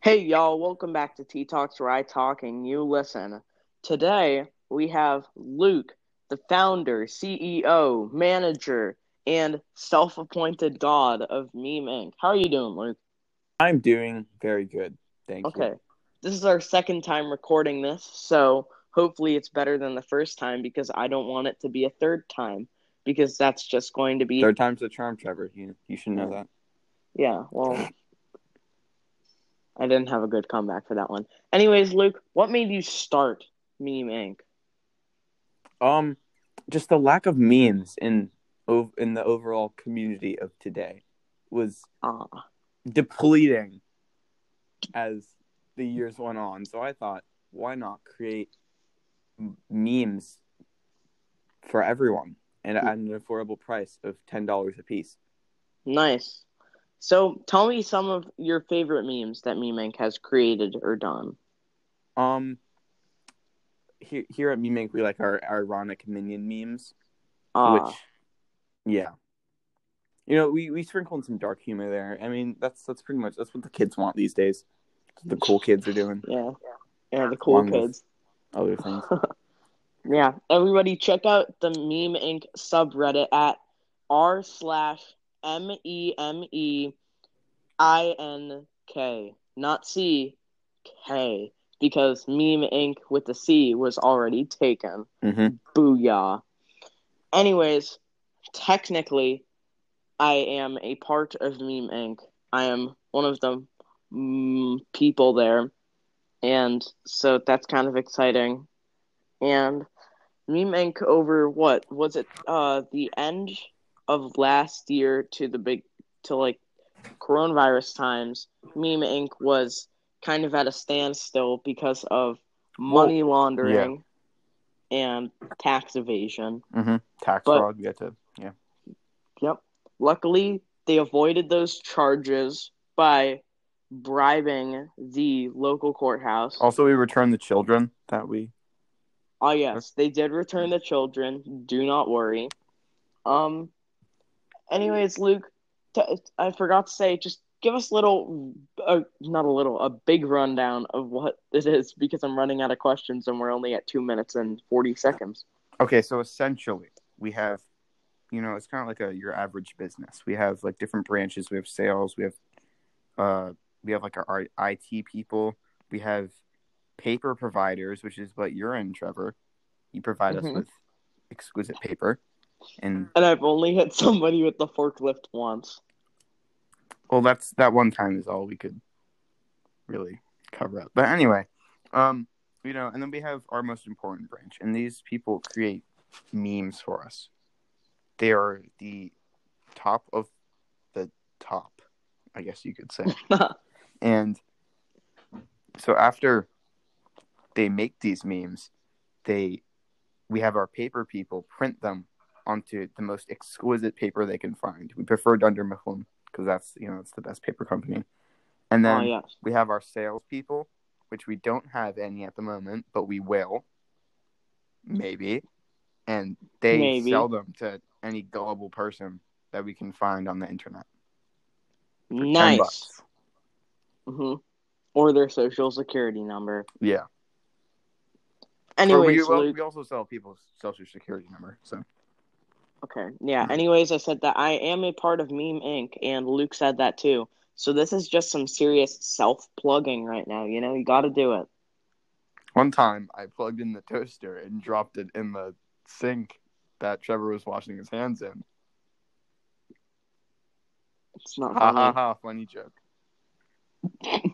Hey, y'all, welcome back to T Talks, where I talk and you listen. Today, we have Luke, the founder, CEO, manager, and self appointed god of Meme Inc. How are you doing, Luke? I'm doing very good. Thank Okay. you. Okay. This is our second time recording this, so hopefully it's better than the first time because I don't want it to be a third time because that's just going to be Third time's the charm, Trevor. You you should know that. Yeah, well, I didn't have a good comeback for that one. Anyways, Luke, what made you start Meme Inc? Um, just the lack of memes in in the overall community of today was Ah, depleting as the years went on. So I thought, why not create memes for everyone and at an affordable price of ten dollars a piece? nice. So, tell me some of your favorite memes that Meme Inc has created or done. Um, here here at Meme Inc, we like our ironic minion memes. Ah, which yeah you know we we sprinkle in some dark humor there i mean that's that's pretty much that's what the kids want these days the cool kids are doing yeah, yeah, the cool Along kids. other things Yeah, everybody check out the Meme Inc subreddit at r slash m e m e i n k, not c k, because Meme Inc with the c was already taken. hmm Booyah. Anyways, technically, I am a part of Meme Inc. I am one of the mm, people there, and so that's kind of exciting. And Meme Inc. over what was it? Uh, the end of last year to the big to like coronavirus times. Meme Inc. was kind of at a standstill because of money laundering and tax evasion. hmm tax But- fraud we had to yeah Yep. Luckily, they avoided those charges by bribing the local courthouse. also we returned the children that we Oh yes, they did return the children. Do not worry. Um. Anyways, Luke, t- I forgot to say, just give us a little, uh, not a little, a big rundown of what it is because I'm running out of questions and we're only at two minutes and forty seconds. okay so essentially we have you know it's kind of like a your average business we have like different branches we have sales we have uh we have like our it people we have paper providers which is what you're in trevor. You provide Mhm. us with exquisite paper. And And I've only hit somebody with the forklift once. well that's that one time is all we could really cover up. But anyway um you know and then we have our most important branch and these people create memes for us. They are the top of the top i guess you could say. And so after they make these memes they we have our paper people print them onto the most exquisite paper they can find we prefer dunder mifflin because that's you know it's the best paper company and oh then yes. we have our salespeople which we don't have any at the moment but we will maybe and they Maybe. sell them to any gullible person that we can find on the internet Nice. bucks. hmm Or their social security number. yeah Anyways, we, well, Luke. we also sell people's social security number so Okay. Yeah. Mm-hmm. Anyways, I said that I am a part of Meme Inc. and Luke said that too. So this is just some serious self plugging right now. You know, you got to do it. One time, I plugged in the toaster and dropped it in the sink that Trevor was washing his hands in. It's not Ha ha funny. ha! Funny joke.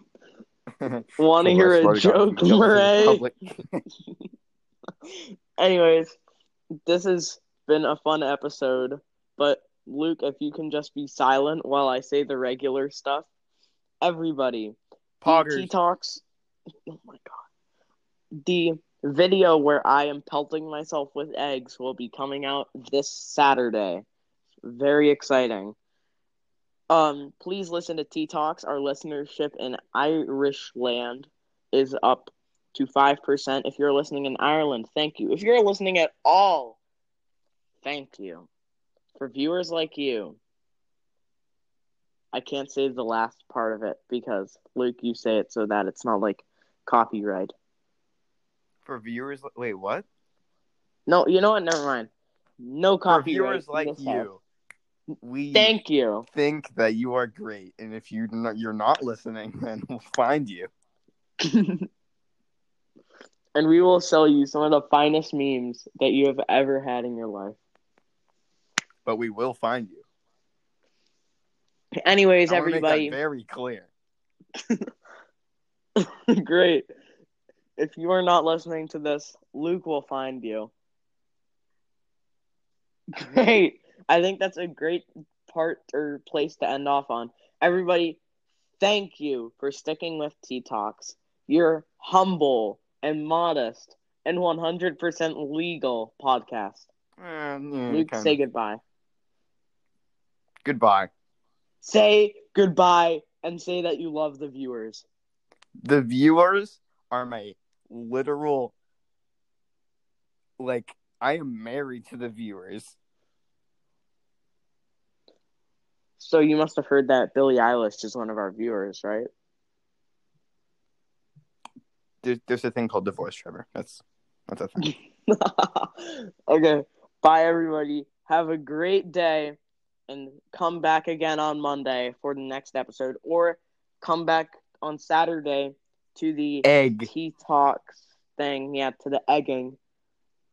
Want to hear a joke, if you tell this in Murray? Anyways, this has been a fun episode. But Luke, if you can just be silent while I say the regular stuff, everybody, T Poggers. Talks. Oh my god. The video where I am pelting myself with eggs will be coming out this Saturday. Very exciting. Um, please listen to T Talks. Our listenership in Irish land is up to five percent. If you're listening in Ireland, thank you. If you're listening at all, thank you. For viewers like you, I can't say the last part of it because Luke, you say it so that it's not like copyright. For viewers, wait, what? No, you know what? Never mind. No copyright. For viewers like you. house. We Thank you. think that you are great, and if you n- you're not listening, then we'll find you. and we will sell you some of the finest memes that you have ever had in your life. But we will find you. Anyways, I wanna make that everybody, very clear. great. If you are not listening to this, Luke will find you. Great. I think that's a great part or place to end off on. Everybody, thank you for sticking with T Talks. You're humble and modest and 100% legal podcast. Eh, yeah, Luke, say goodbye. Goodbye. Say goodbye and say that you love the viewers. The viewers are my literal. Like I am married to the viewers. So you must have heard that Billie Eilish is one of our viewers, right? There's, there's a thing called divorce, Trevor. That's that's a thing. okay. Bye, everybody. Have a great day and come back again on Monday for the next episode or come back on Saturday to the Egg. T Talks thing. Yeah, to the egging.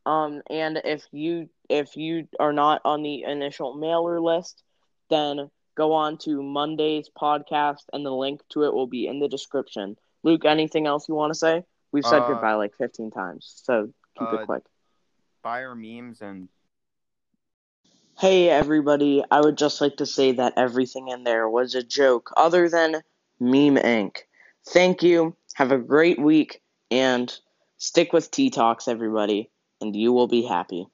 Um, and if you if you are not on the initial mailer list, then go on to Monday's podcast, and the link to it will be in the description. Luke, anything else you want to say? We've said Uh, goodbye like fifteen times, so keep uh, it quick. Buy our memes and Hey everybody, I would just like to say that everything in there was a joke other than Meme Inc. Thank you, have a great week, and stick with T Talks, everybody, and you will be happy.